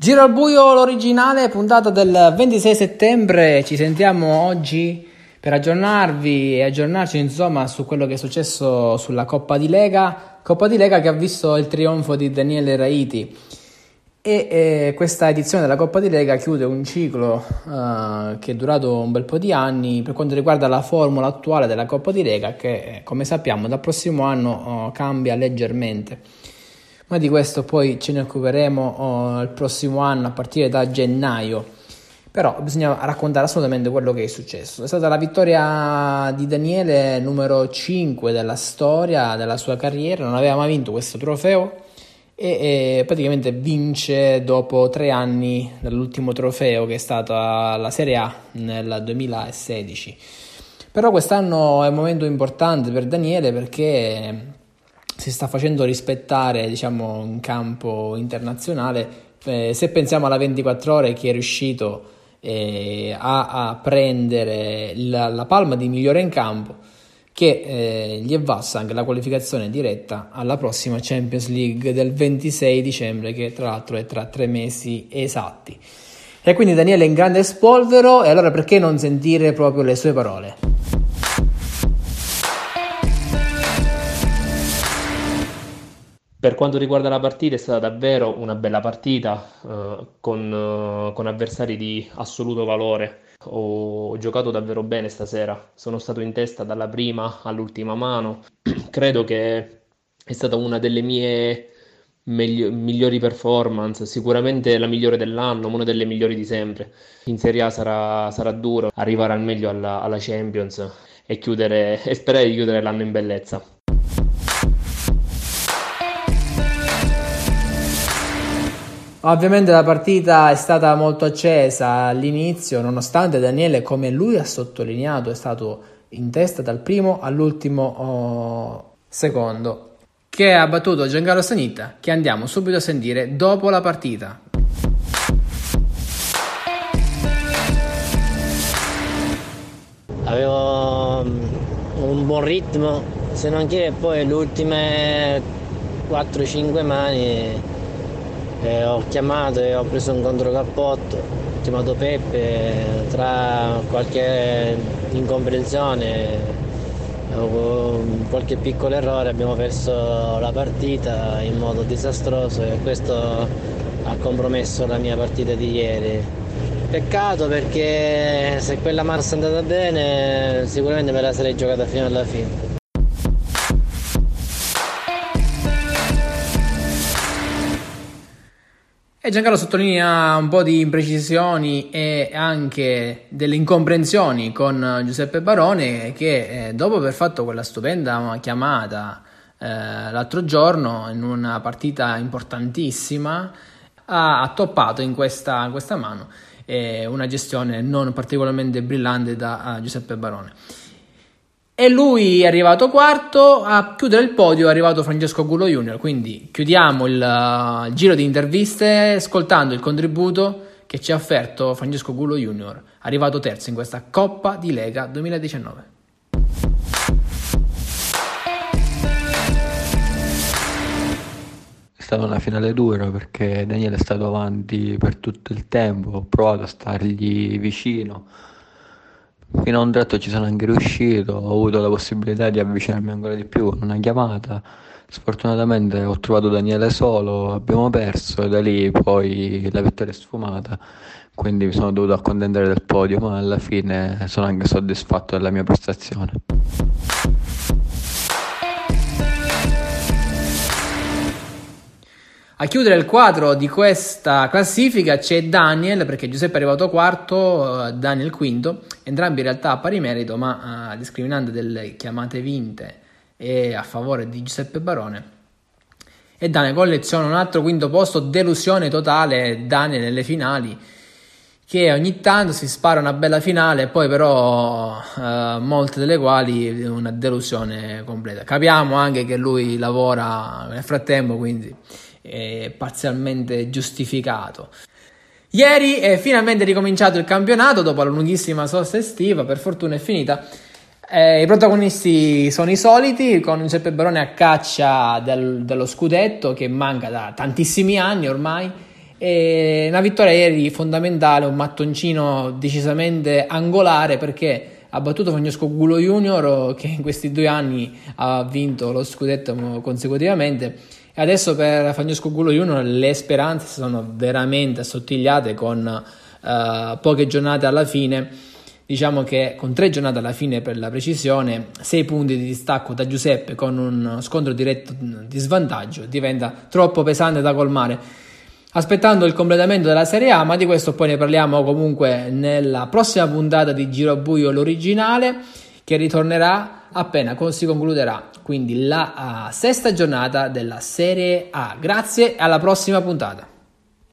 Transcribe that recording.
Giro al buio l'originale, puntata del 26 settembre, ci sentiamo oggi per aggiornarvi e aggiornarci insomma su quello che è successo sulla Coppa di Lega, Coppa di Lega che ha visto il trionfo di Daniele Raiti. E eh, questa edizione della Coppa di Lega chiude un ciclo eh, che è durato un bel po' di anni per quanto riguarda la formula attuale della Coppa di Lega che come sappiamo dal prossimo anno oh, cambia leggermente ma di questo poi ce ne occuperemo oh, il prossimo anno a partire da gennaio. Però bisogna raccontare assolutamente quello che è successo. È stata la vittoria di Daniele numero 5 della storia della sua carriera, non aveva mai vinto questo trofeo e, e praticamente vince dopo tre anni dall'ultimo trofeo che è stata la Serie A nel 2016. Però quest'anno è un momento importante per Daniele perché si sta facendo rispettare diciamo, in campo internazionale. Eh, se pensiamo alla 24 ore che è riuscito eh, a, a, prendere la, la, palma di migliore in campo, che eh, gli è valsa anche la qualificazione diretta alla prossima Champions League del 26 dicembre, che tra l'altro è tra tre mesi esatti. E quindi Daniele è in grande spolvero, e allora perché non sentire proprio le sue parole? Per quanto riguarda la partita è stata davvero una bella partita eh, con, eh, con, avversari di assoluto valore. Ho, giocato davvero bene stasera, sono stato in testa dalla prima all'ultima mano. Credo che è stata una delle mie megli- migliori performance, sicuramente la migliore dell'anno, una delle migliori di sempre. In Serie A sarà, sarà duro arrivare al meglio alla, alla Champions e, chiudere, e sperare di chiudere l'anno in bellezza. Ovviamente la partita è stata molto accesa all'inizio, nonostante Daniele, come lui ha sottolineato, è stato in testa dal primo all'ultimo oh, secondo, che ha battuto Giancarlo Sanita, che andiamo subito a sentire dopo la partita. Avevo mm, un buon ritmo, se non che poi le ultime 4-5 mani eh, ho chiamato e ho preso un controcappotto, ho chiamato Peppe, tra qualche incomprensione o qualche piccolo errore abbiamo perso la partita in modo disastroso e questo ha compromesso la mia partita di ieri. Peccato perché se quella marcia è andata bene sicuramente me la sarei giocata fino alla fine. E Giancarlo sottolinea un po' di imprecisioni e anche delle incomprensioni con Giuseppe Barone che eh, dopo aver fatto quella stupenda chiamata eh, l'altro giorno in una partita importantissima ha, ha toppato in questa, in questa mano eh, una gestione non particolarmente brillante da Giuseppe Barone. E lui è arrivato quarto, a chiudere il podio è arrivato Francesco Gulo Junior, quindi chiudiamo il, uh, giro di interviste ascoltando il contributo che ci ha offerto Francesco Gulo Junior, arrivato terzo in questa Coppa di Lega 2019. È stata una finale dura perché Daniele è stato avanti per tutto il tempo, ho provato a stargli vicino Fino a un tratto ci sono anche riuscito, ho avuto la possibilità di avvicinarmi ancora di più con una chiamata. Sfortunatamente ho trovato Daniele solo, abbiamo perso e da lì poi la vittoria è sfumata, quindi mi sono dovuto accontentare del podio, ma alla fine sono anche soddisfatto della mia prestazione. A chiudere il quadro di questa classifica c'è Daniel, perché Giuseppe è arrivato quarto, eh, Daniel quinto, entrambi in realtà a pari merito, ma a eh, discriminante delle chiamate vinte e a favore di Giuseppe Barone. E Daniel colleziona un altro quinto posto, delusione totale, Daniel nelle finali, che ogni tanto si spara una bella finale, poi però eh, molte delle quali una delusione completa. Capiamo anche che lui lavora nel frattempo, quindi è parzialmente giustificato. Ieri è finalmente ricominciato il campionato dopo la lunghissima sosta estiva, per fortuna è finita. Eh, I protagonisti sono i soliti, con Giuseppe Barone a caccia del, dello scudetto che manca da tantissimi anni ormai E una vittoria ieri fondamentale, un mattoncino decisamente angolare perché ha battuto Fognosco Gulo Junior che in questi due anni ha vinto lo scudetto consecutivamente e adesso per Fognosco Gulo Junior le speranze sono veramente assottigliate con uh, poche giornate alla fine diciamo che con tre giornate alla fine per la precisione, sei punti di distacco da Giuseppe con un scontro diretto di svantaggio diventa troppo pesante da colmare. Aspettando il completamento della Serie A, ma di questo poi ne parliamo comunque nella prossima puntata di Giro Buio l'originale che ritornerà appena si concluderà quindi la uh, sesta giornata della Serie A. Grazie e alla prossima puntata.